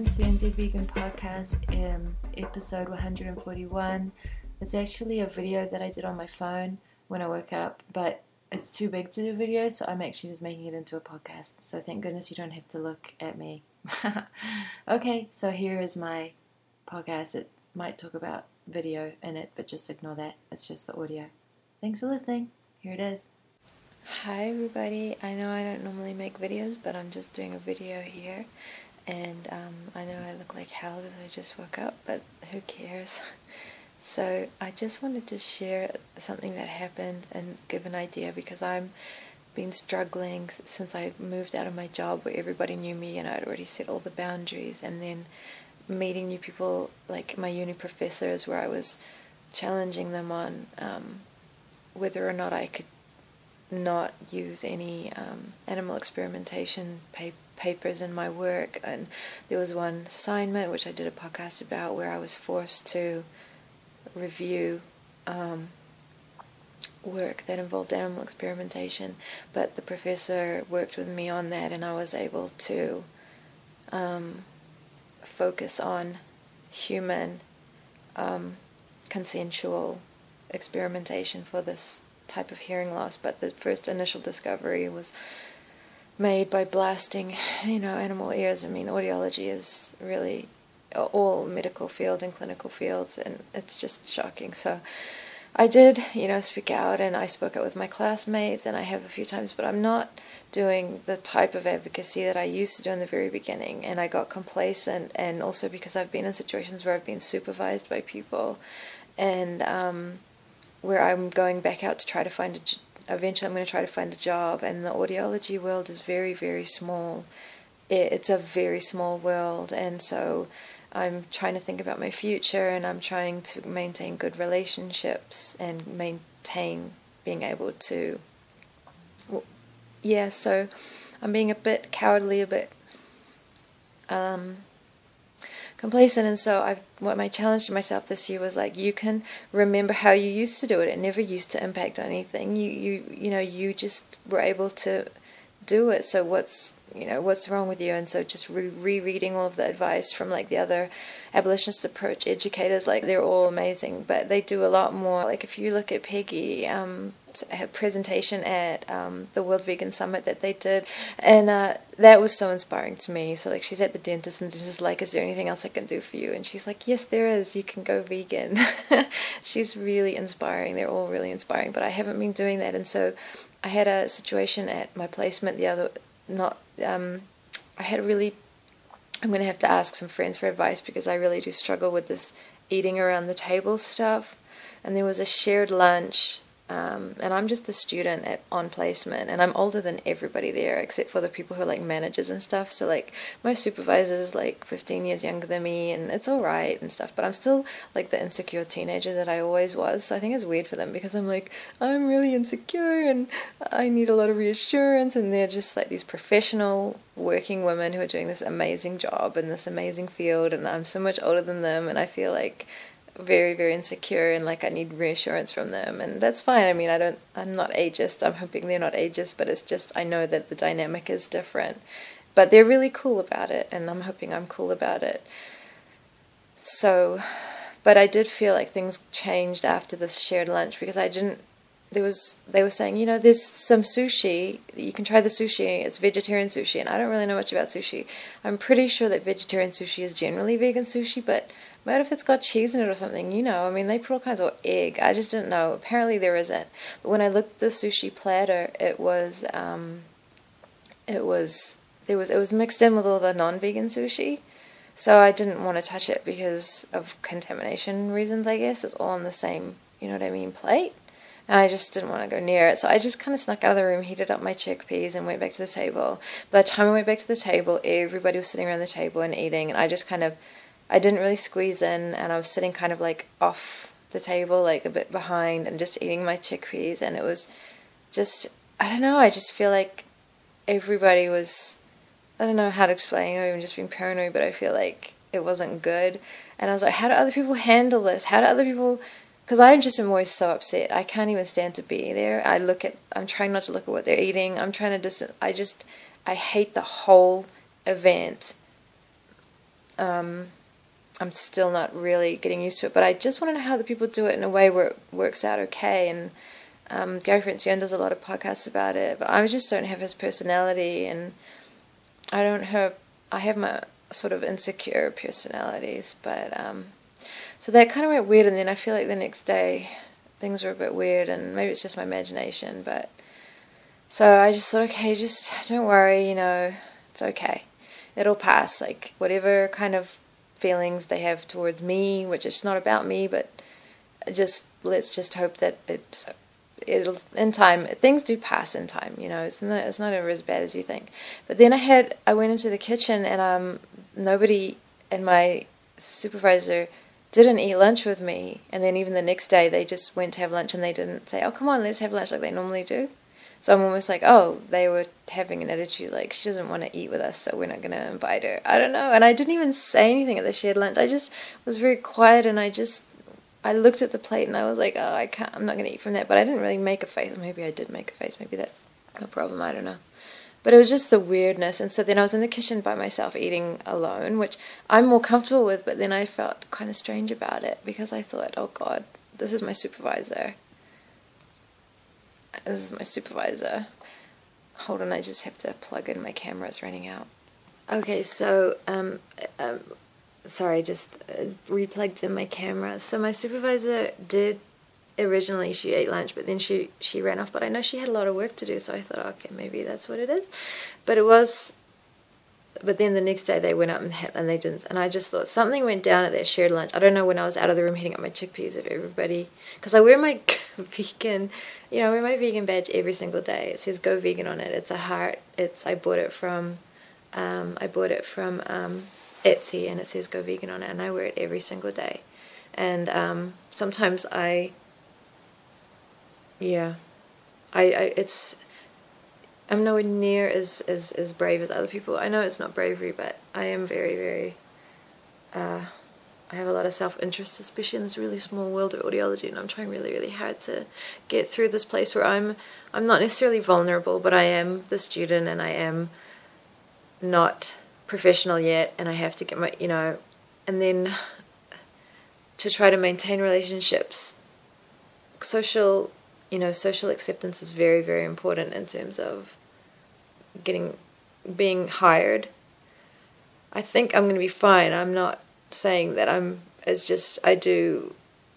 welcome to NZ Vegan Podcast, um, episode 141. It's actually a video that I did on my phone when I woke up, but it's too big to do video, so I'm actually just making it into a podcast. So thank goodness you don't have to look at me. okay, so here is my podcast. It might talk about video in it, but just ignore that. It's just the audio. Thanks for listening. Here it is. Hi everybody. I know I don't normally make videos, but I'm just doing a video here and um, I know I look like hell because I just woke up, but who cares? So I just wanted to share something that happened and give an idea because I'm been struggling since I moved out of my job where everybody knew me and I'd already set all the boundaries and then meeting new people like my uni professors where I was challenging them on um, whether or not I could not use any um, animal experimentation pa- papers in my work. And there was one assignment which I did a podcast about where I was forced to review um, work that involved animal experimentation. But the professor worked with me on that, and I was able to um, focus on human um, consensual experimentation for this type of hearing loss, but the first initial discovery was made by blasting, you know, animal ears. I mean, audiology is really all medical field and clinical fields, and it's just shocking. So I did, you know, speak out, and I spoke out with my classmates, and I have a few times, but I'm not doing the type of advocacy that I used to do in the very beginning, and I got complacent, and also because I've been in situations where I've been supervised by people, and um, where I'm going back out to try to find a. Eventually, I'm going to try to find a job, and the audiology world is very, very small. It's a very small world, and so I'm trying to think about my future, and I'm trying to maintain good relationships and maintain being able to. Yeah, so I'm being a bit cowardly, a bit um, complacent. And so I've what my challenge to myself this year was like you can remember how you used to do it. It never used to impact on anything. You you you know you just were able to do it. So what's you know what's wrong with you? And so just re- rereading all of the advice from like the other abolitionist approach educators like they're all amazing but they do a lot more. Like if you look at peggy um presentation at um, the World Vegan Summit that they did, and uh, that was so inspiring to me. So like she's at the dentist, and the like, "Is there anything else I can do for you?" And she's like, "Yes, there is. You can go vegan." she's really inspiring. They're all really inspiring, but I haven't been doing that, and so I had a situation at my placement the other not um, I had a really I'm going to have to ask some friends for advice because I really do struggle with this eating around the table stuff. And there was a shared lunch um, and I'm just the student at on placement, and I'm older than everybody there except for the people who are like managers and stuff. So like my supervisor's like 15 years younger than me, and it's all right and stuff. But I'm still like the insecure teenager that I always was. So I think it's weird for them because I'm like I'm really insecure and I need a lot of reassurance, and they're just like these professional working women who are doing this amazing job in this amazing field, and I'm so much older than them, and I feel like very very insecure and like I need reassurance from them. And that's fine. I mean I don't I'm not ageist. I'm hoping they're not ageist but it's just I know that the dynamic is different. But they're really cool about it and I'm hoping I'm cool about it. So but I did feel like things changed after this shared lunch because I didn't there was they were saying you know there's some sushi. You can try the sushi. It's vegetarian sushi. And I don't really know much about sushi. I'm pretty sure that vegetarian sushi is generally vegan sushi but what if it's got cheese in it or something? You know, I mean, they put all kinds of egg. I just didn't know. Apparently, there isn't. But when I looked at the sushi platter, it was, um, it was, there was, it was mixed in with all the non-vegan sushi. So I didn't want to touch it because of contamination reasons. I guess it's all on the same, you know what I mean, plate. And I just didn't want to go near it. So I just kind of snuck out of the room, heated up my chickpeas, and went back to the table. By the time I went back to the table, everybody was sitting around the table and eating, and I just kind of I didn't really squeeze in, and I was sitting kind of like off the table, like a bit behind, and just eating my chickpeas. And it was just, I don't know, I just feel like everybody was, I don't know how to explain, or even just being paranoid, but I feel like it wasn't good. And I was like, how do other people handle this? How do other people because I just am always so upset. I can't even stand to be there. I look at, I'm trying not to look at what they're eating. I'm trying to just, I just, I hate the whole event Um, I'm still not really getting used to it, but I just want to know how the people do it in a way where it works out okay. And um, Gary Francione does a lot of podcasts about it, but I just don't have his personality, and I don't have. I have my sort of insecure personalities, but um, so that kind of went weird. And then I feel like the next day things were a bit weird, and maybe it's just my imagination, but so I just thought, okay, just don't worry, you know, it's okay. It'll pass. Like, whatever kind of feelings they have towards me, which is not about me, but just let's just hope that it it'll in time things do pass in time you know it's not it's not ever as bad as you think. But then i had i went into the kitchen and um nobody and my supervisor didn't eat lunch with me. And then even the next day they just went to have lunch and they didn't say oh come on let's have lunch like they normally do so I'm almost like, oh, they were having an attitude like she doesn't want to eat with us, so we're not going to invite her. I don't know. And I didn't even say anything at the shared lunch. I just was very quiet and I just, I looked at the plate and I was like, oh, I can't, I'm not going to eat from that. But I didn't really make a face. Maybe I did make a face. Maybe that's no problem. I don't know. But it was just the weirdness. And so then I was in the kitchen by myself eating alone, which I'm more comfortable with, but then I felt kind of strange about it because I thought, oh God, this is my supervisor this is my supervisor. Hold on, I just have to plug in my camera, it's running out. Okay, so, um, um sorry, I just uh, replugged in my camera. So my supervisor did originally she ate lunch, but then she she ran off. But I know she had a lot of work to do, so I thought, okay, maybe that's what it is. But it was but then the next day they went up and, and they didn't. And I just thought something went down at that shared lunch. I don't know when I was out of the room heating up my chickpeas if everybody, because I wear my vegan, you know, I wear my vegan badge every single day. It says "Go Vegan" on it. It's a heart. It's I bought it from, um, I bought it from um, Etsy, and it says "Go Vegan" on it, and I wear it every single day. And um, sometimes I, yeah, I, I it's I'm nowhere near as, as, as brave as other people. I know it's not bravery, but I am very, very, uh, I have a lot of self-interest, especially in this really small world of audiology, and I'm trying really, really hard to get through this place where I'm, I'm not necessarily vulnerable, but I am the student, and I am not professional yet, and I have to get my, you know, and then to try to maintain relationships, social, you know, social acceptance is very, very important in terms of getting being hired. I think I'm going to be fine. I'm not saying that I'm. It's just I do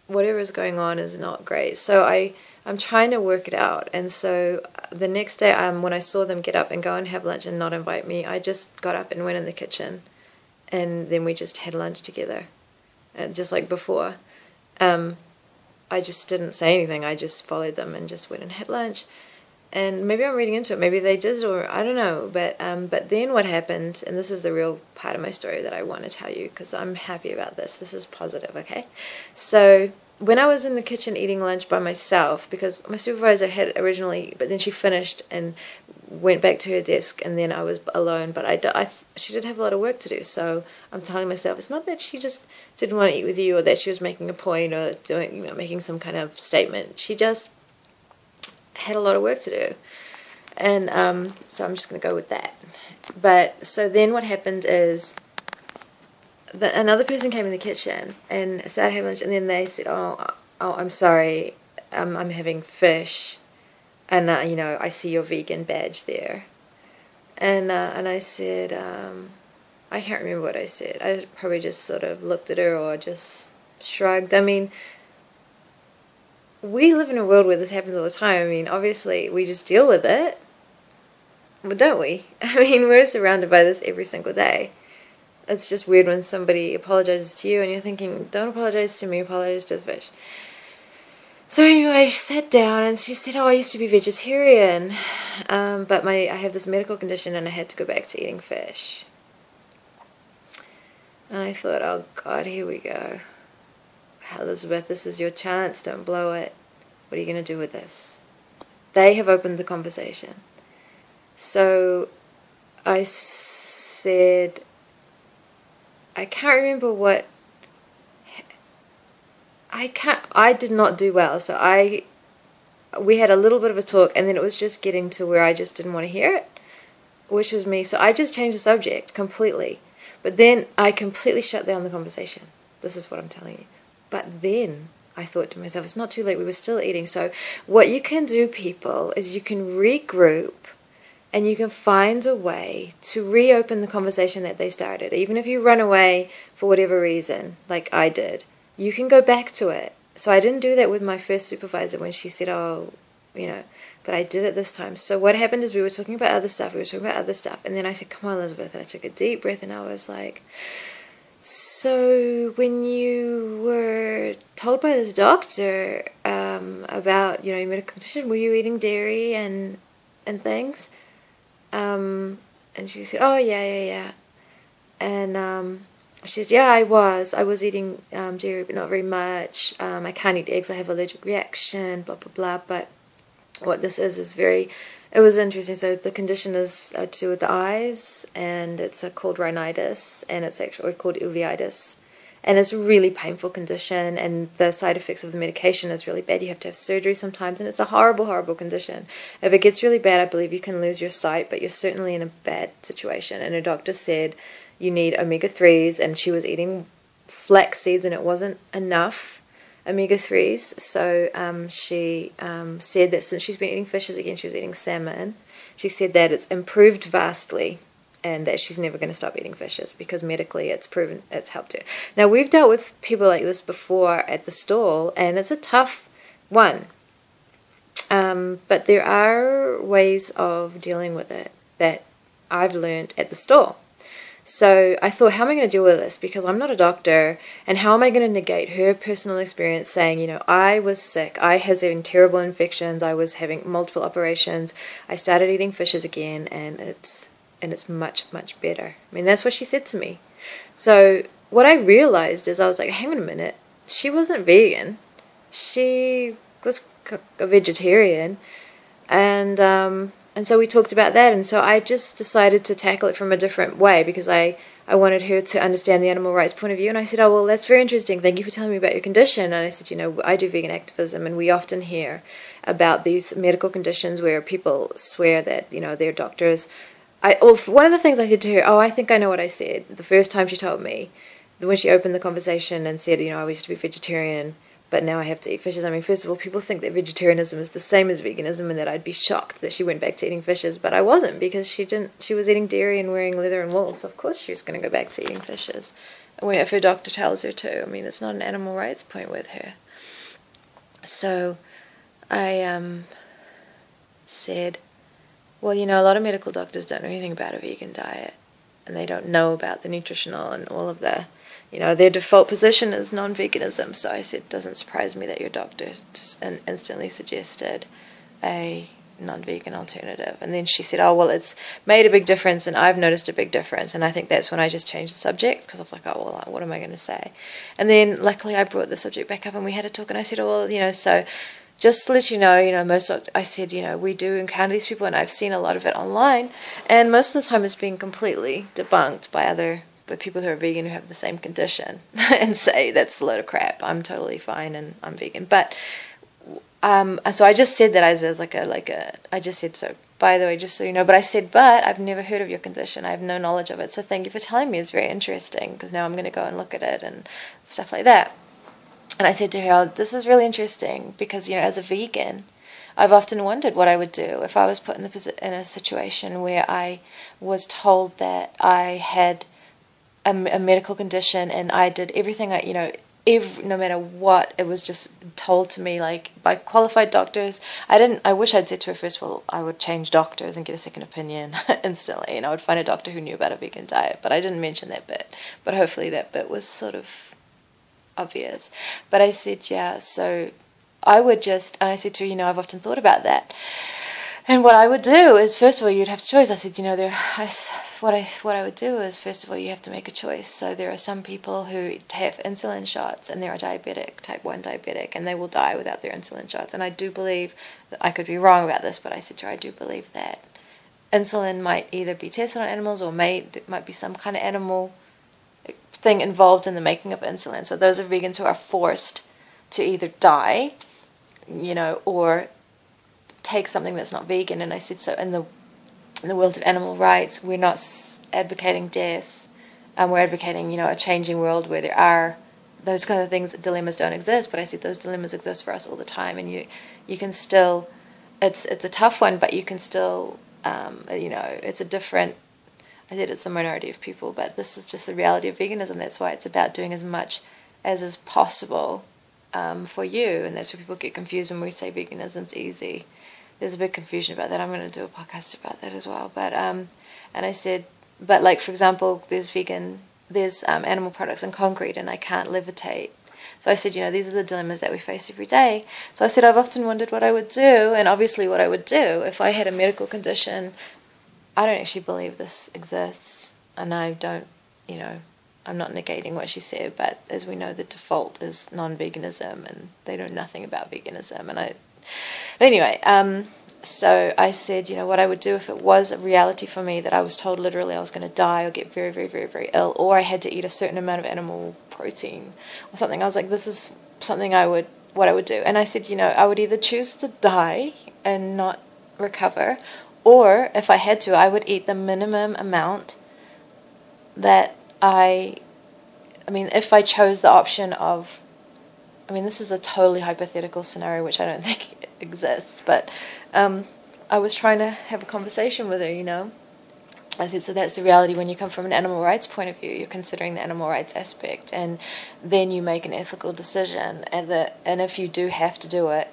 whatever is going on is not great. So I I'm trying to work it out. And so the next day, um, when I saw them get up and go and have lunch and not invite me, I just got up and went in the kitchen, and then we just had lunch together, and just like before. Um, I just didn't say anything. I just followed them and just went and had lunch and maybe I'm reading into it. Maybe they did, or I don't know. But um, but then what happened, and this is the real part of my story that I want to tell you because I'm happy about this. This is positive, okay? So when I was in the kitchen eating lunch by myself, because my supervisor had originally, but then she finished and went back to her desk, and then I was alone. But I, I she did have a lot of work to do, so I'm telling myself it's not that she just didn't want to eat with you, or that she was making a point, or doing you know making some kind of statement. She just had a lot of work to do. And um, so I'm just going to go with that. But so then what happened is that another person came in the kitchen and started having lunch, and then they said, "Oh, oh, I'm sorry, um, I'm having fish, and uh, you know, I see your vegan badge there." And uh, and I said, um, I can't remember what I said. I probably just sort of looked at her or just shrugged. I mean, we live in a world where this happens all the time. I mean, obviously, we just deal with it. But don't we? I mean, we're surrounded by this every single day. It's just weird when somebody apologizes to you and you're thinking, don't apologize to me, apologize to the fish. So anyway, she sat down and she said, "Oh, I used to be vegetarian, um, but my I have this medical condition and I had to go back to eating fish." And I thought, "Oh God, here we go." Elizabeth, this is your chance, don't blow it. What are you going to do with this? They have opened the conversation. So I said, I can't remember what. I can't. I did not do well, so I. We had a little bit of a talk, and then it was just getting to where I just didn't want to hear it, which was me. So I just changed the subject completely But then I completely shut down the conversation. This is what I'm telling you. But then I thought to myself, it's not too late. We were still eating. So, what you can do, people, is you can regroup and you can find a way to reopen the conversation that they started. Even if you run away for whatever reason, like I did, you can go back to it. So, I didn't do that with my first supervisor when she said, oh, you know, but I did it this time. So, what happened is we were talking about other stuff, we were talking about other stuff, and then I said, come on, Elizabeth. And I took a deep breath and I was like, so, when you were told by this doctor um, about you know your medical condition, were you eating dairy and and things? Um, and she said, "Oh yeah, yeah, yeah." And um, she said, "Yeah, I was. I was eating um, dairy, but not very much. Um, I can't eat eggs. I have allergic reaction. Blah blah blah." But what this is is very it was interesting. So the condition is uh, to do with the eyes, and it's uh, called rhinitis, and it's actually called uveitis, and it's a really painful condition. And the side effects of the medication is really bad. You have to have surgery sometimes, and it's a horrible, horrible condition. If it gets really bad, I believe you can lose your sight, but you're certainly in a bad situation. And her doctor said you need omega threes, and she was eating flax seeds, and it wasn't enough omega 3s. So um, she um, said that since she's been eating fishes again, she was eating salmon. She said that it's improved vastly and that she's never going to stop eating fishes because medically it's proven it's helped her. Now, we've dealt with people like this before at the stall, and it's a tough one. Um, but there are ways of dealing with it that I've learned at the stall. So I thought, how am I going to deal with this? Because I'm not a doctor, and how am I going to negate her personal experience saying, you know, I was sick, I was having terrible infections, I was having multiple operations, I started eating fishes again, and it's and it's much much better. I mean, that's what she said to me. So what I realized is I was like, hang on a minute, she wasn't vegan, she was a vegetarian, and um, and so we talked about that and so i just decided to tackle it from a different way because i i wanted her to understand the animal rights point of view and i said oh well that's very interesting. Thank you for telling me about your condition. And i said you know i do vegan activism and we often hear about these medical conditions where people swear that you know their doctors i well one of the things i said to her oh i think i know what i said. The first time she told me when she opened the conversation and said you know i used to be vegetarian but now I have to eat fishes. I mean, first of all, people think that vegetarianism is the same as veganism, and that I'd be shocked that she went back to eating fishes, but I wasn't because she didn't. She was eating dairy and wearing leather and wool, so of course she was going to go back to eating fishes. When if her doctor tells her to, I mean, it's not an animal rights point with her. So, I um said, well, you know, a lot of medical doctors don't know anything about a vegan diet, and they don't know about the nutritional and all of the you know, their default position is non veganism. So I said, it doesn't surprise me that your doctor instantly suggested a non vegan alternative. And then she said, oh, well, it's made a big difference and I've noticed a big difference. And I think that's when I just changed the subject because I was like, oh, well, uh, what am I going to say? And then luckily I brought the subject back up and we had a talk and I said, oh, well, you know, so just to let you know, you know, most of, I said, you know, we do encounter these people and I've seen a lot of it online. And most of the time it's been completely debunked by other but people who are vegan who have the same condition and say that's a load of crap. I'm totally fine and I'm vegan. But um, so I just said that as, as like a like a I just said so. By the way, just so you know, but I said, but I've never heard of your condition. I have no knowledge of it. So thank you for telling me. It's very interesting because now I'm going to go and look at it and stuff like that. And I said to her, oh, this is really interesting because you know, as a vegan, I've often wondered what I would do if I was put in the in a situation where I was told that I had a, a medical condition and I did everything I, you know, every, no matter what, it was just told to me like by qualified doctors. I didn't. I wish I'd said to her first of all, I would change doctors and get a second opinion instantly, and I would find a doctor who knew about a vegan diet. But I didn't mention that bit. But hopefully that bit was sort of obvious. But I said, yeah. So I would just, and I said to her, you know, I've often thought about that. And what I would do is, first of all, you'd have to choose. I said, you know, there. I, what I what I would do is, first of all, you have to make a choice. So there are some people who have insulin shots, and they're a diabetic, type one diabetic, and they will die without their insulin shots. And I do believe, I could be wrong about this, but I said to her, I do believe that insulin might either be tested on animals or may there might be some kind of animal thing involved in the making of insulin. So those are vegans who are forced to either die, you know, or take something that's not vegan. And I said so in the in the world of animal rights, we're not advocating death. um, we're advocating, you know, a changing world where there are those kind of things, dilemmas don't exist. But I see those dilemmas exist for us all the time, and you you can still, it's it's a tough one, but you can still, um, you know, it's a different. I said it's the minority of people, but this is just the reality of veganism. That's why it's about doing as much as is possible um, for you, and that's where people get confused when we say veganism's easy. There's a big confusion about that. I'm going to do a podcast about that as well. But um, and I said, but like for example, there's vegan, there's um, animal products in concrete, and I can't levitate. So I said, you know, these are the dilemmas that we face every day. So I said, I've often wondered what I would do, and obviously what I would do if I had a medical condition. I don't actually believe this exists, and I don't, you know, I'm not negating what she said, but as we know, the default is non-veganism, and they know nothing about veganism. And I, anyway, um, so I said, you know, what I would do if it was a reality for me that I was told literally I was going to die or get very, very, very, very ill, or I had to eat a certain amount of animal protein or something. I was like, this is something I would, what I would do. And I said, you know, I would either choose to die and not recover, or if I had to, I would eat the minimum amount that I, I mean, if I chose the option of, I mean, this is a totally hypothetical scenario which I don't think exists, but um, I was trying to have a conversation with her, you know. I said, so that's the reality when you come from an animal rights point of view. You're considering the animal rights aspect, and then you make an ethical decision. And the, and if you do have to do it,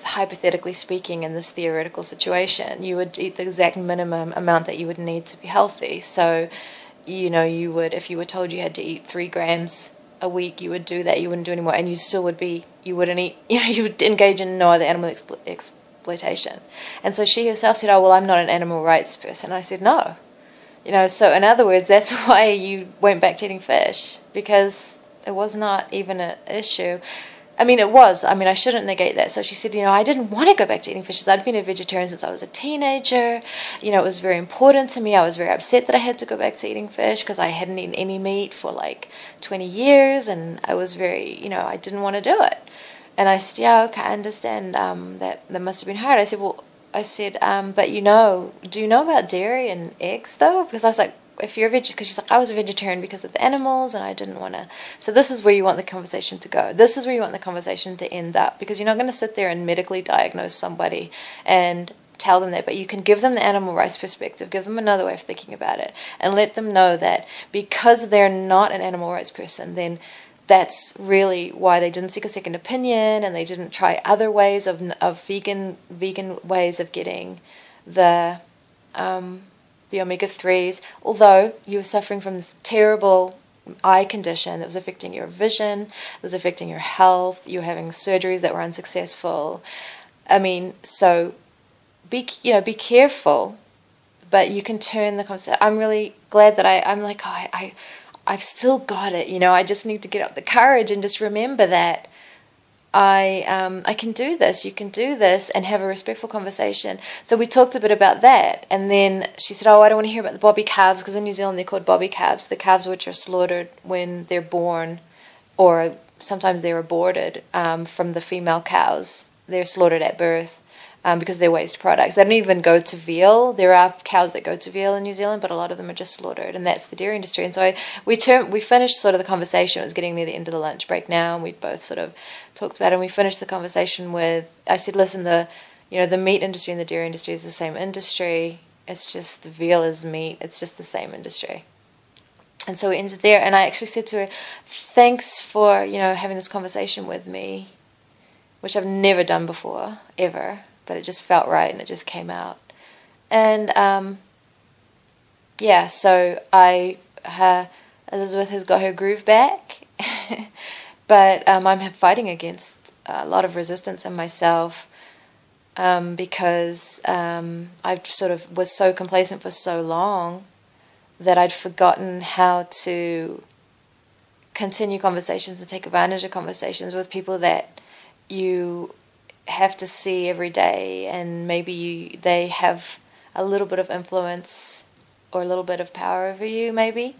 hypothetically speaking, in this theoretical situation, you would eat the exact minimum amount that you would need to be healthy. So you know, you would, if you were told you had to eat three grams a week, you would do that. You wouldn't do any more, and you still would be, you wouldn't eat, you know, you would engage in no other animal explo- exploitation. And so she herself said, "Oh, well, I'm not an animal rights person." I said, "No." You know, so in other words, that's why you went back to eating fish because it was not even an issue. I mean, it was. I mean, I shouldn't negate that. So she said, you know, I didn't want to go back to eating fish. I'd been a vegetarian since I was a teenager. You know, it was very important to me. I was very upset that I had to go back to eating fish because I hadn't eaten any meat for like 20 years. And I was very, you know, I didn't want to do it. And I said, yeah, okay, I understand um, that that must have been hard. I said, well, I said, um, but you know, do you know about dairy and eggs though? Because I was like, if you're a vegetarian, because she's like, I was a vegetarian because of the animals and I didn't want to. So this is where you want the conversation to go. This is where you want the conversation to end up because you're not going to sit there and medically diagnose somebody and tell them that, but you can give them the animal rights perspective, give them another way of thinking about it, and let them know that because they're not an animal rights person, then that's really why they didn't seek a second opinion and they didn't try other ways of of vegan vegan ways of getting the um, the omega 3s, although you were suffering from this terrible eye condition that was affecting your vision, it was affecting your health, you were having surgeries that were unsuccessful. I mean, so be you know, be careful, but you can turn the concept. I'm really glad that I I'm like, oh, I, I I've still got it, you know, I just need to get up the courage and just remember that I um, I can do this. You can do this, and have a respectful conversation. So we talked a bit about that, and then she said, "Oh, I don't want to hear about the bobby calves because in New Zealand they're called bobby calves. The calves which are slaughtered when they're born, or sometimes they're aborted um, from the female cows. They're slaughtered at birth." Um, because they're waste products. They don't even go to veal. There are cows that go to veal in New Zealand, but a lot of them are just slaughtered, and that's the dairy industry. And so I, we term, we finished sort of the conversation. It was getting near the end of the lunch break now, and we both sort of talked about it. And we finished the conversation with I said, "Listen, the you know the meat industry and the dairy industry is the same industry. It's just the veal is meat. It's just the same industry." And so we ended there, and I actually said to her, "Thanks for you know having this conversation with me." Which I've never done before, ever but it just felt right and it just came out. And um, yeah, so I, her, Elizabeth has got her groove back, but um, I'm fighting against a lot of resistance in myself um, because um, I sort of was so complacent for so long that I'd forgotten how to continue conversations and take advantage of conversations with people that you have to see every day, and maybe you, they have a little bit of influence or a little bit of power over you, maybe.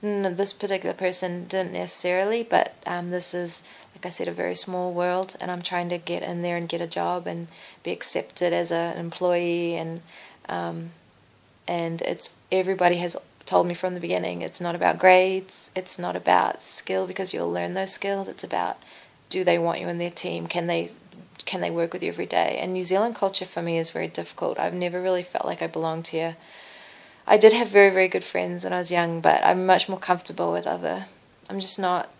this particular person didn't necessarily, but um, this is, like I said, a very small world, and I'm trying to get in there and get a job and be accepted as an employee, and um, and it's everybody has told me from the beginning it's not about grades, it's not about skill because you'll learn those skills. It's about do they want you in their team? Can they can they work with you every day? And New Zealand culture for me is very difficult. I've never really felt like I belonged here. I did have very very good friends when I was young, but I'm much more comfortable with other. I'm just not.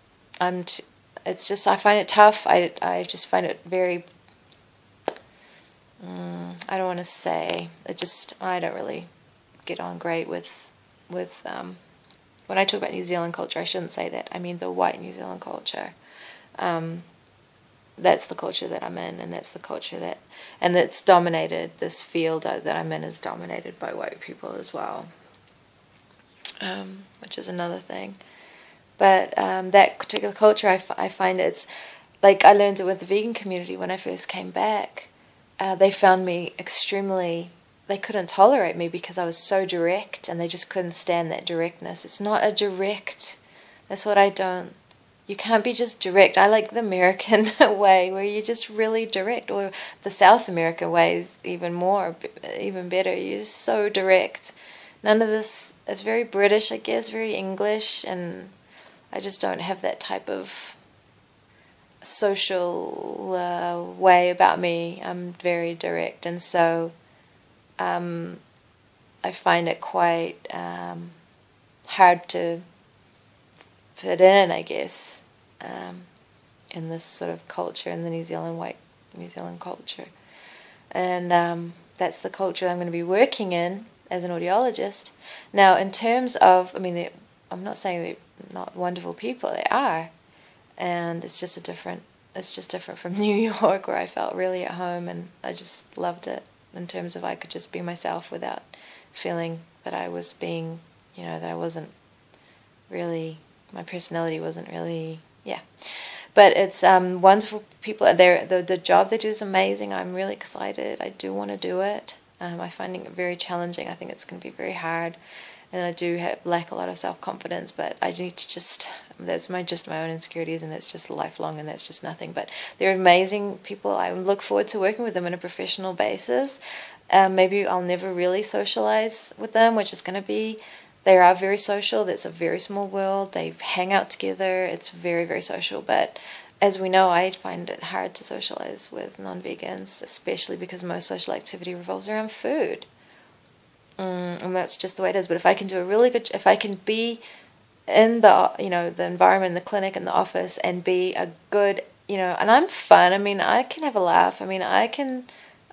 I'm. T- it's just I find it tough. I I just find it very. Mm, I don't want to say. It just I don't really get on great with with. Um, when I talk about New Zealand culture, I shouldn't say that. I mean the white New Zealand culture. Um, that's the culture that I'm in, and that's the culture that, and that's dominated. This field that I'm in is dominated by white people as well, um, which is another thing. But um, that particular culture, I, f- I find it's like I learned it with the vegan community when I first came back. Uh, they found me extremely. They couldn't tolerate me because I was so direct, and they just couldn't stand that directness. It's not a direct. That's what I don't you can't be just direct. I like the American way where you're just really direct, or the South American way is even more, even better. You're just so direct. None of this is very British, I guess, very English, and I just don't have that type of social uh, way about me. I'm very direct, and so um, I find it quite um, hard to fit in, I guess, um, in this sort of culture, in the New Zealand white New Zealand culture. And um, that's the culture I'm going to be working in as an audiologist. Now, in terms of, I mean, I'm not saying they're not wonderful people, they are. And it's just a different, it's just different from New York where I felt really at home and I just loved it in terms of I could just be myself without feeling that I was being, you know, that I wasn't really my personality wasn't really yeah. But it's um, wonderful people. There, the the job they do is amazing. I'm really excited. I do want to do it. Um, I'm finding it very challenging. I think it's going to be very hard, and I do have, lack a lot of self confidence. But I need to just that's my just my own insecurities, and that's just lifelong, and that's just nothing. But they're amazing people. I look forward to working with them on a professional basis. Um, maybe I'll never really socialize with them, which is going to be they are very social. It's a very small world. They hang out together. It's very, very social. But as we know, I find it hard to socialize with non vegans, especially because most social activity revolves around food. Mm, and that's just the way it is. But if I can do a really good, if I can be in the you know the environment, the clinic, and the office, and be a good you know, and I'm fun. I mean, I can have a laugh. I mean, I can,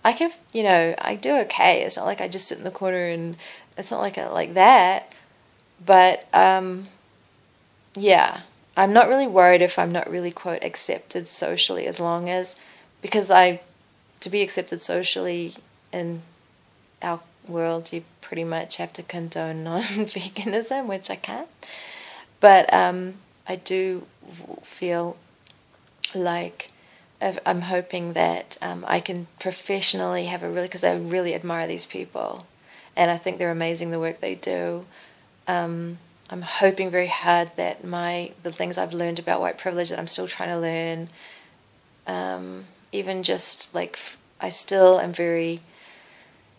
I can, you know, I do okay. It's not like I just sit in the corner and it's not like a, like that. But um, yeah, I'm not really worried if I'm not really quote accepted socially as long as because I to be accepted socially in our world you pretty much have to condone non-veganism, which I can't. But um, I do feel like I'm hoping that um, I can professionally have a really because I really admire these people, and I think they're amazing the work they do um, I'm hoping very hard that my the things I've learned about white privilege that I'm still trying to learn, um, even just like I still am very,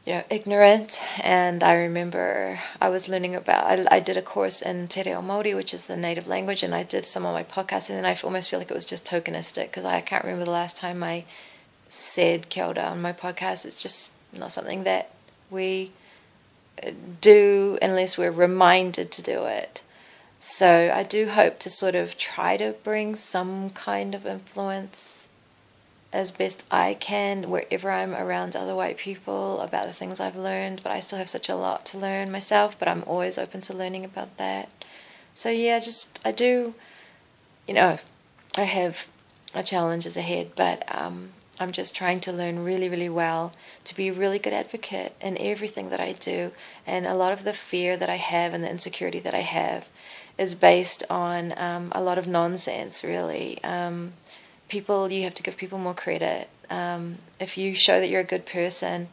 you know, ignorant. And I remember I was learning about I, I did a course in Te Reo Māori, which is the native language, and I did some on my podcast, and then I almost feel like it was just tokenistic because I can't remember the last time I said kia ora on my podcast. It's just not something that we do unless we're reminded to do it. So I do hope to sort of try to bring some kind of influence as best I can wherever I'm around other white people about the things I've learned, but I still have such a lot to learn myself, but I'm always open to learning about that. So yeah, just I do you know, I have challenges ahead, but um, I'm just trying to learn really, really well to be a really good advocate in everything that I do. And a lot of the fear that I have and the insecurity that I have is based on um, a lot of nonsense, really. Um, people, you have to give people more credit. Um, if you show that you're a good person,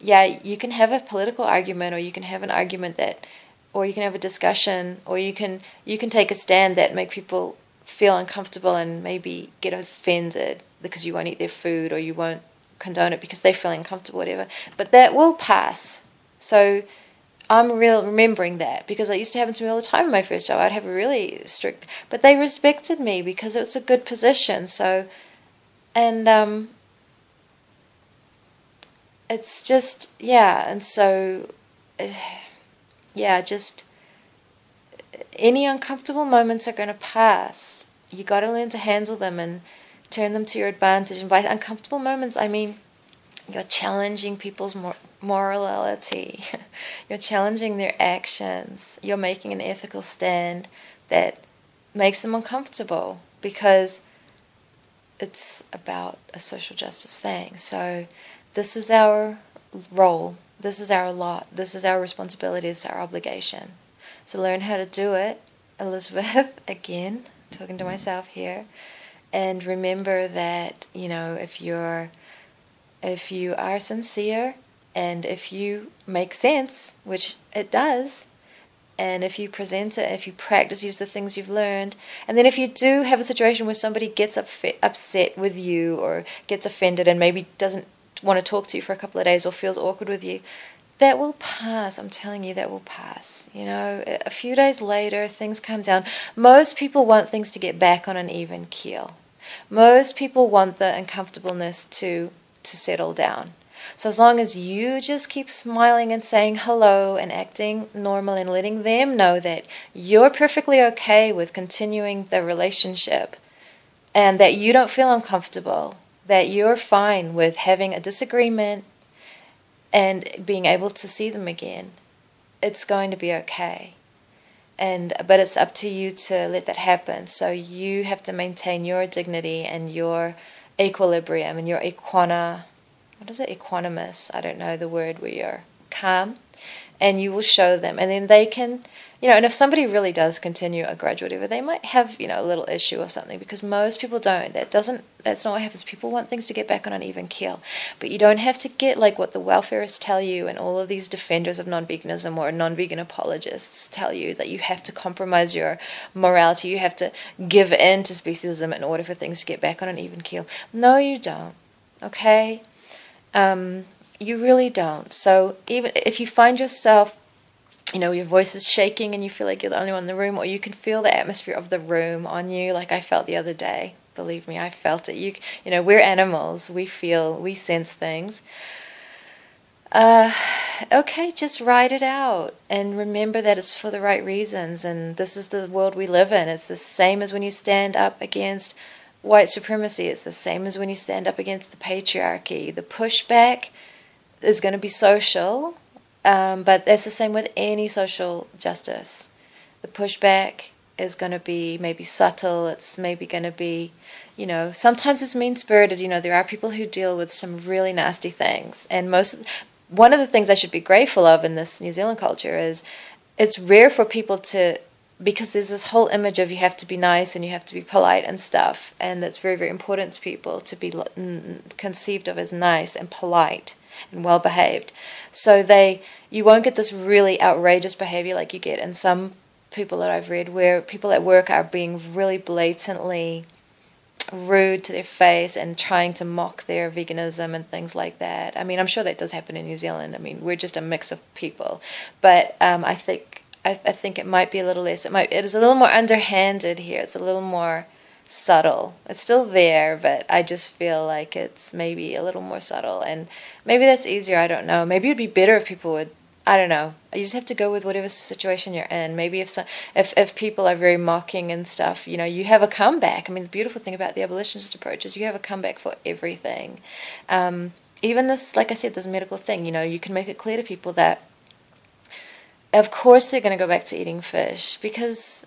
yeah, you can have a political argument or you can have an argument that or you can have a discussion or you can you can take a stand that make people feel uncomfortable and maybe get offended because you won't eat their food or you won't condone it because they feel uncomfortable, whatever. But that will pass. So I'm real remembering that because it used to happen to me all the time in my first job. I'd have a really strict, but they respected me because it was a good position. So, and um, it's just yeah, and so yeah, just any uncomfortable moments are going to pass. You got to learn to handle them and turn them to your advantage. And by uncomfortable moments, I mean you're challenging people's mor- morality. you're challenging their actions. You're making an ethical stand that makes them uncomfortable because it's about a social justice thing. So this is our role. This is our lot. This is our responsibility. This is our obligation. So learn how to do it, Elizabeth, again, talking to myself here. And remember that, you know, if you're if you are sincere and if you make sense, which it does, and if you present it, if you practice use the things you've learned, and then if you do have a situation where somebody gets upset with you or gets offended and maybe doesn't want to talk to you for a couple of days or feels awkward with you, that will pass. I'm telling you, that will pass. You know, a few days later, things calm down. Most people want things to get back on an even keel. Most people want the uncomfortableness to to settle down. So as long as you just keep smiling and saying hello and acting normal and letting them know that you're perfectly okay with continuing the relationship and that you don't feel uncomfortable, that you're fine with having a disagreement and being able to see them again, it's going to be okay. And but it's up to you to let that happen. So you have to maintain your dignity and your equilibrium and your equana what is it? Equanimous. I don't know the word where you're calm and you will show them. And then they can you know and if somebody really does continue a grudge or they might have you know a little issue or something because most people don't. That doesn't that's not what happens. People want things to get back on an even keel. But you don't have to get like what the welfareists tell you and all of these defenders of non-veganism or non-vegan apologists tell you that you have to compromise your morality. You have to give in to speciesism in order for things to get back on an even keel. No you don't. Okay? Um, you really don't so even if you find yourself you know, your voice is shaking and you feel like you're the only one in the room, or you can feel the atmosphere of the room on you, like I felt the other day. Believe me, I felt it. You, you know, we're animals. We feel, we sense things. Uh, okay, just write it out and remember that it's for the right reasons. And this is the world we live in. It's the same as when you stand up against white supremacy. It's the same as when you stand up against the patriarchy. The pushback is going to be social um, but that's the same with any social justice. The pushback is going to be maybe subtle. It's maybe going to be, you know, sometimes it's mean spirited. You know, there are people who deal with some really nasty things, and most. One of the things I should be grateful of in this New Zealand culture is it's rare for people to because there's this whole image of you have to be nice and you have to be polite and stuff, and that's very very important to people to be conceived of as nice and polite and well behaved. So they you won't get this really outrageous behavior like you get in some people that I've read where people at work are being really blatantly rude to their face and trying to mock their veganism and things like that. I mean, I'm sure that does happen in New Zealand. I mean, we're just a mix of people, but um, I think I, I, think it might be a little less. It might it is a little more underhanded here. It's a little more subtle. It's still there, but I just feel like it's maybe a little more subtle. And maybe that's easier. I don't know. Maybe it'd be better if people would. I don't know. You just have to go with whatever situation you're in. Maybe if some, if if people are very mocking and stuff, you know, you have a comeback. I mean, the beautiful thing about the abolitionist approach is you have a comeback for everything. Um, even this, like I said, this medical thing. You know, you can make it clear to people that, of course, they're going to go back to eating fish because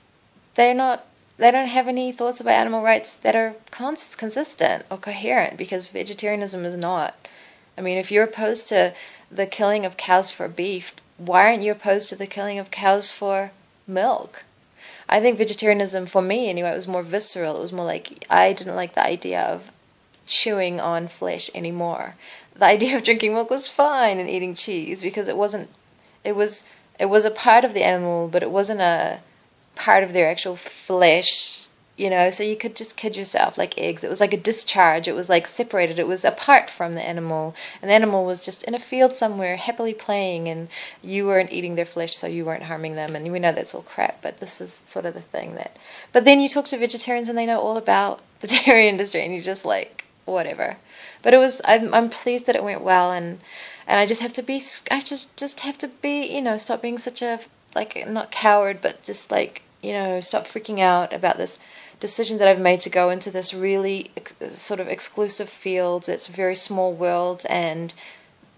they're not they don't have any thoughts about animal rights that are cons- consistent or coherent because vegetarianism is not. I mean, if you're opposed to the killing of cows for beef, why aren't you opposed to the killing of cows for milk? I think vegetarianism, for me anyway, was more visceral. It was more like I didn't like the idea of chewing on flesh anymore. The idea of drinking milk was fine and eating cheese because it wasn't. It was. It was a part of the animal, but it wasn't a part of their actual flesh you know, so you could just kid yourself like eggs. It was like a discharge. It was like separated. It was apart from the animal. And the animal was just in a field somewhere happily playing and you weren't eating their flesh so you weren't harming them. And we know that's all crap, but this is sort of the thing that. But then you talk to vegetarians and they know all about the dairy industry and you're just like, whatever. But it was, I'm, I'm pleased that it went well and. And I just have to be, I just just have to be, you know, stop being such a like not coward, but just like you know, stop freaking out about this decision that I've made to go into this really sort of exclusive field. It's a very small world, and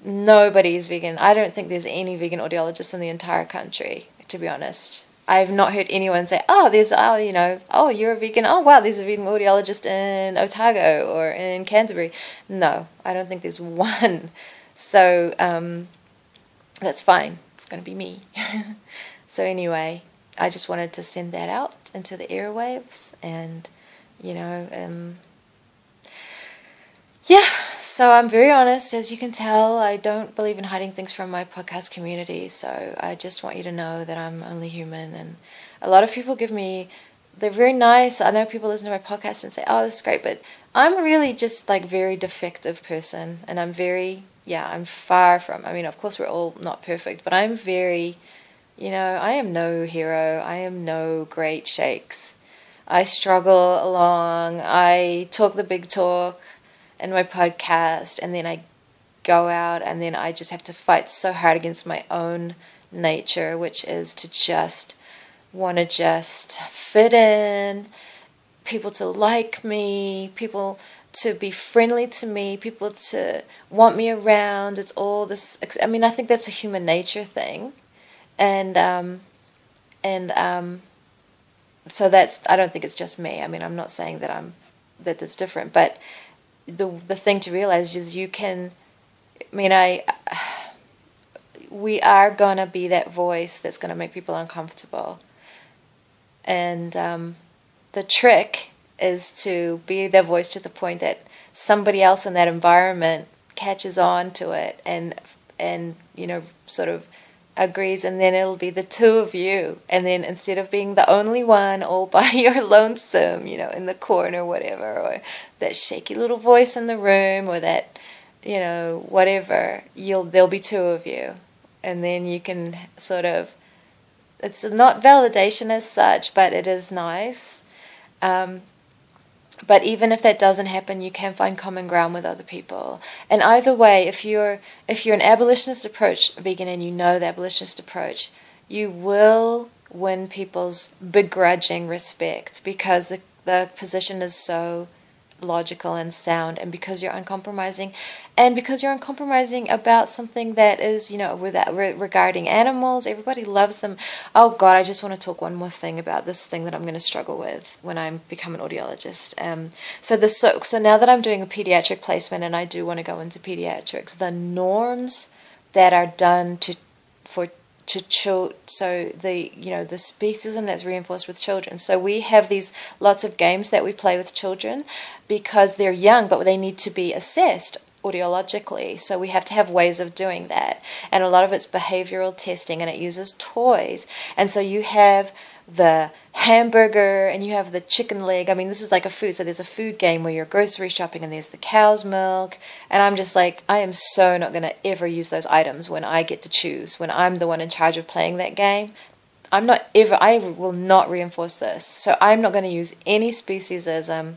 nobody is vegan. I don't think there's any vegan audiologists in the entire country, to be honest. I've not heard anyone say, "Oh, there's oh, you know, oh, you're a vegan. Oh, wow, there's a vegan audiologist in Otago or in Canterbury." No, I don't think there's one. So um, that's fine. It's going to be me. so anyway, I just wanted to send that out into the airwaves and, you know, um, yeah, so I'm very honest. As you can tell, I don't believe in hiding things from my podcast community. So I just want you to know that I'm only human. And a lot of people give me, they're very nice. I know people listen to my podcast and say, oh, this is great. But I'm really just like very defective person. And I'm very, yeah, I'm far from, I mean, of course, we're all not perfect, but I'm very you know, I am no hero. I am no great shakes. I struggle along. I talk the big talk in my podcast, and then I go out, and then I just have to fight so hard against my own nature, which is to just want to just fit in, people to like me, people to be friendly to me, people to want me around. It's all this. I mean, I think that's a human nature thing and um, and um, so that's I don't think it's just me. I mean, I'm not saying that I'm that it's different, but the the thing to realize is you can. I mean, I we are gonna be that voice that's gonna make people uncomfortable, and um, the trick is to be their voice to the point that somebody else in that environment catches on to it and and you know sort of agrees, and then it'll be the two of you. And then instead of being the only one all by your lonesome, you know, in the corner, whatever, or that shaky little voice in the room, or that, you know, whatever, you'll there'll be two of you, and then you can sort of. It's not validation as such, but it is nice. Um, but even if that doesn't happen you can find common ground with other people. And either way if you're if you're an abolitionist approach vegan and you know the abolitionist approach you will win people's begrudging respect because the the position is so logical and sound and because you're uncompromising and because you're uncompromising about something that is you know without re- regarding animals everybody loves them. Oh god i just want to talk one more thing about this thing that i'm going to struggle with when i become an audiologist. Um, so the so, so now that i'm doing a pediatric placement and i do want to go into pediatrics the norms that are done to for to child so the you know the speciesism that's reinforced with children. So we have these lots of games that we play with children because they're young but they need to be assessed audiologically so we have to have ways of doing that and a lot of it's behavioral testing and it uses toys and so you have the hamburger and you have the chicken leg. I mean, this is like a food. So there's a food game where you're grocery shopping and there's the cow's milk. And I'm just like, I am so not going to ever use those items when I get to choose, when I'm the one in charge of playing that game. I'm not ever, I will not reinforce this. So I'm not going to use any speciesism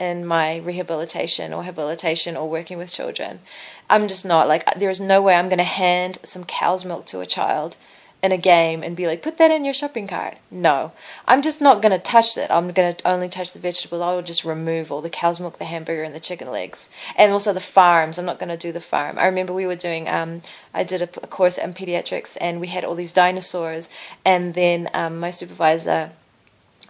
in my rehabilitation or habilitation or working with children. I'm just not like, there is no way I'm going to hand some cow's milk to a child in a game and be like, put that in your shopping cart. No, I'm just not going to touch it. I'm going to only touch the vegetables. I will just remove all the cow's milk, the hamburger, and the chicken legs, and also the farms. I'm not going to do the farm. I remember we were doing. Um, I did a, course in pediatrics, and we had all these dinosaurs, and then um, my supervisor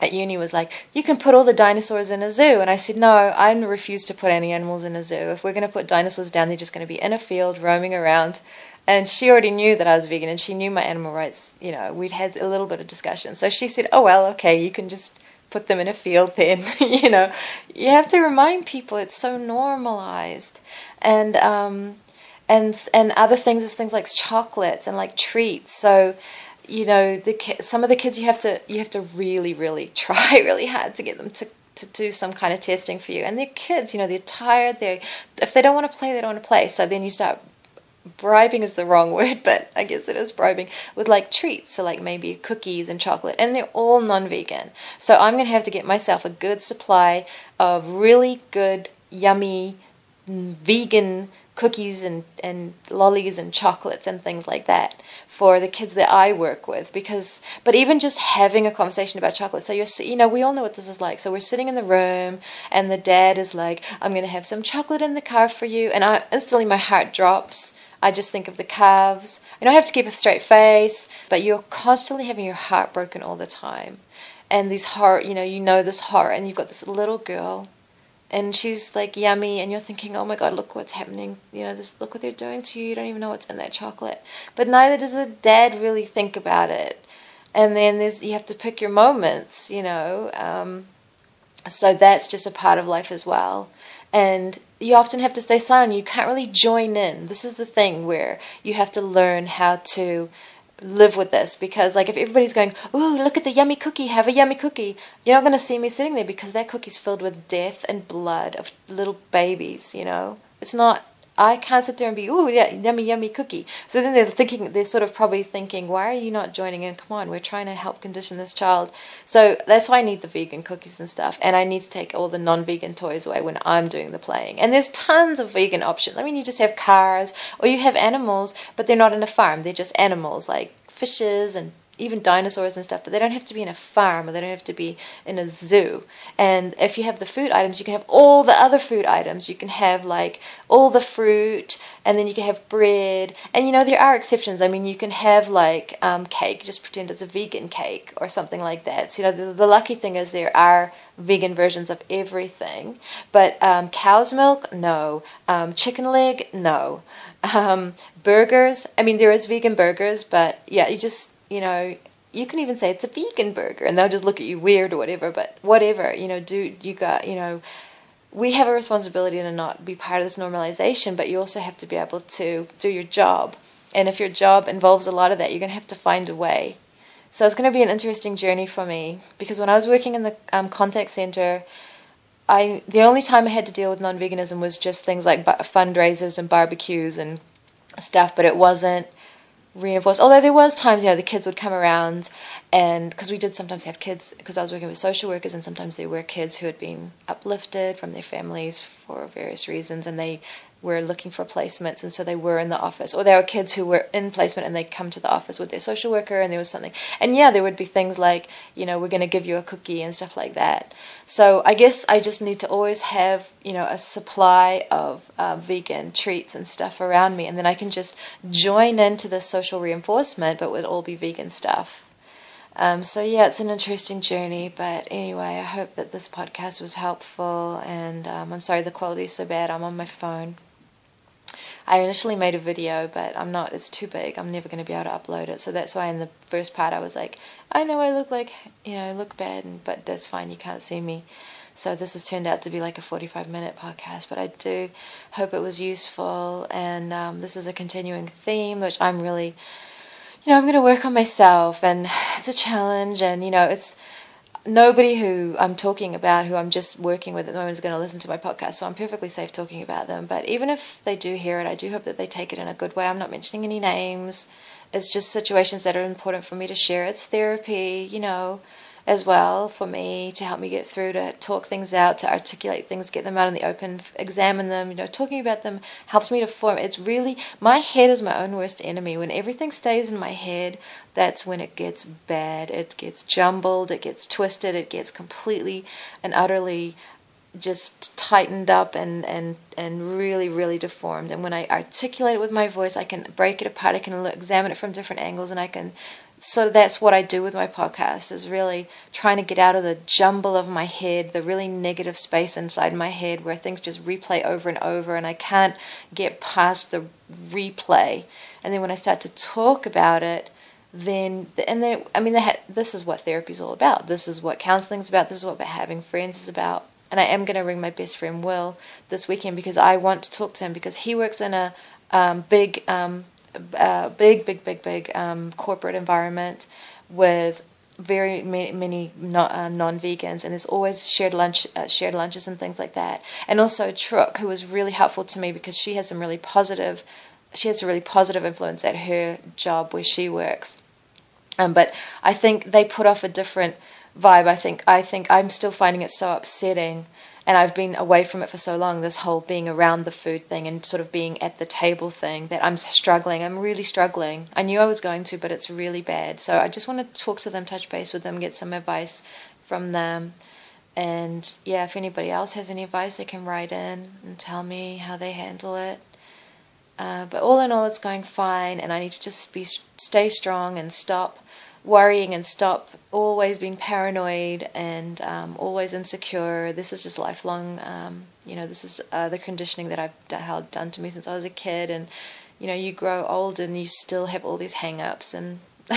at uni was like, you can put all the dinosaurs in a zoo. And I said, no, I refuse to put any animals in a zoo. If we're going to put dinosaurs down, they're just going to be in a field roaming around and she already knew that I was vegan and she knew my animal rights, you know, we'd had a little bit of discussion. So she said, "Oh well, okay, you can just put them in a field then." you know, you have to remind people it's so normalized. And um and and other things is things like chocolates and like treats. So you know the ki- some of the kids you have to you have to really really try really hard to get them to to do some kind of testing for you. And they're kids you know they're tired they if they don't want to play they don't want to play. So then you start bribing is the wrong word but i guess it is bribing with like treats. So like maybe cookies and chocolate and they're all non-vegan. So i'm to have to get myself a good supply of really good yummy vegan cookies and, and lollies and chocolates and things like that for the kids that I work with because but even just having a conversation about chocolate. So you're you know we all know what this is like. So we're sitting in the room and the dad is like I'm going to have some chocolate in the car for you. And I instantly my heart drops. I just think of the calves. Know I have to keep a straight face but you're constantly having your heart broken all the time. And these heart you know you know this heart and you've got this little girl and she's like yummy and you're thinking oh my god look what's happening. You know this look what they're doing to you. You don't even know what's in that chocolate. But neither does the dad really think about it. And then there's you have to pick your moments you know um, so that's just a part of life as well. And you often have to stay silent. You can't really join in. This is the thing where you have to learn how to live with this because like if everybody's going ooh look at the yummy cookie have a yummy cookie you're not going to see me sitting there because that cookie's filled with death and blood of little babies you know? It's not I can't sit there and be, ooh, yeah, yummy, yummy cookie. So then they're thinking, they're sort of probably thinking, why are you not joining in? Come on, we're trying to help condition this child. So that's why I need the vegan cookies and stuff. And I need to take all the non vegan toys away when I'm doing the playing. And there's tons of vegan options. I mean, you just have cars or you have animals, but they're not in a farm. They're just animals like fishes and even dinosaurs and stuff, but they don't have to be in a farm or they don't have to be in a zoo. And if you have the food items, you can have all the other food items. You can have like all the fruit, and then you can have bread. And you know, there are exceptions. I mean, you can have like um, cake, just pretend it's a vegan cake or something like that. So, you know, the, the lucky thing is there are vegan versions of everything. But um, cow's milk, no. Um, chicken leg, no. Um, burgers, I mean, there is vegan burgers, but yeah, you just you know, you can even say it's a vegan burger and they'll just look at you weird or whatever, but whatever, you know, do you got, you know, we have a responsibility to not be part of this normalization, but you also have to be able to do your job. And if your job involves a lot of that, you're going to have to find a way. So it's going to be an interesting journey for me because when I was working in the um, contact center, I the only time I had to deal with non-veganism was just things like fundraisers and barbecues and stuff, but it wasn't reinforced. Although there was times, you know, the kids would come around, and because we did sometimes have kids, because I was working with social workers, and sometimes there were kids who had been uplifted from their families for various reasons, and they were looking for placements and so they were in the office or there were kids who were in placement and they come to the office with their social worker and there was something and yeah there would be things like you know we're going to give you a cookie and stuff like that so i guess i just need to always have you know a supply of uh, vegan treats and stuff around me and then i can just join into the social reinforcement but would all be vegan stuff um, so yeah, it's an interesting journey. But anyway, I hope that this podcast was helpful. And um, I'm sorry the quality is so bad. I'm on my phone. I initially made a video, but I'm not, it's too big. I'm never going to be able to upload it. So that's why in the first part I was like, I know I look like, you know, I look bad, but that's fine. You can't see me. So this has turned out to be like a 45 minute podcast, but I do hope it was useful. And um, this is a continuing theme, which I'm really, you know, I'm going to work on myself, and it's a challenge. And, you know, it's, nobody who I'm talking about, who I'm just working with at the moment, is going to listen to my podcast. So I'm perfectly safe talking about them. But even if they do hear it, I do hope that they take it in a good way. I'm not mentioning any names. It's just situations that are important for me to share. It's therapy, you know as well for me to help me get through to talk things out to articulate things get them out in the open examine them you know talking about them helps me to form it's really my head is my own worst enemy when everything stays in my head that's when it gets bad it gets jumbled it gets twisted it gets completely and utterly just tightened up and, and, and really, really deformed. And when I articulate it with my voice, I can break it apart. I can examine it from different angles, and I can so that's what I do with my podcast is really trying to get out of the jumble of my head, the really negative space inside my head where things just replay over and over and I can't get past the replay. And then when I start to talk about it, then and then I mean this is what therapy is all about. This is what counseling is about. This is what having friends is about. And I am going to ring my best friend Will this weekend because I want to talk to him because he works in a um, big um, a big, big, big, big um, corporate environment with very many, many uh, non-vegans, and there's always shared lunch, uh, shared lunches and things like that. And also Truk, who was really helpful to me because she has some really positive, she has a really positive influence at her job where she works. Um, but I think they put off a different vibe. I think I think I'm still finding it so upsetting and I've been away from it for so long, this whole being around the food thing and sort of being at the table thing, that I'm struggling. I'm really struggling. I knew I was going to, but it's really bad. So I just want to talk to them, touch base with them, get some advice from them. And yeah, if anybody else has any advice, they can write in and tell me how they handle it. Uh, but all in all, it's going fine, and I need to just be stay strong and stop worrying and stop always being paranoid and um, always insecure. This is just lifelong, um, you know, this is uh, the conditioning that I've d- held done to me since I was a kid. And, you know, you grow old and you still have all these hang ups. And,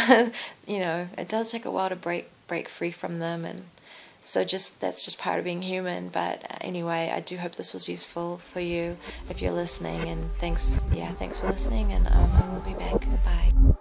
you know, it does take a while to break, break free from them. And so just that's just part of being human. But anyway, I do hope this was useful for you if you're listening. And thanks, yeah, thanks for listening. And um, I will be back. Bye.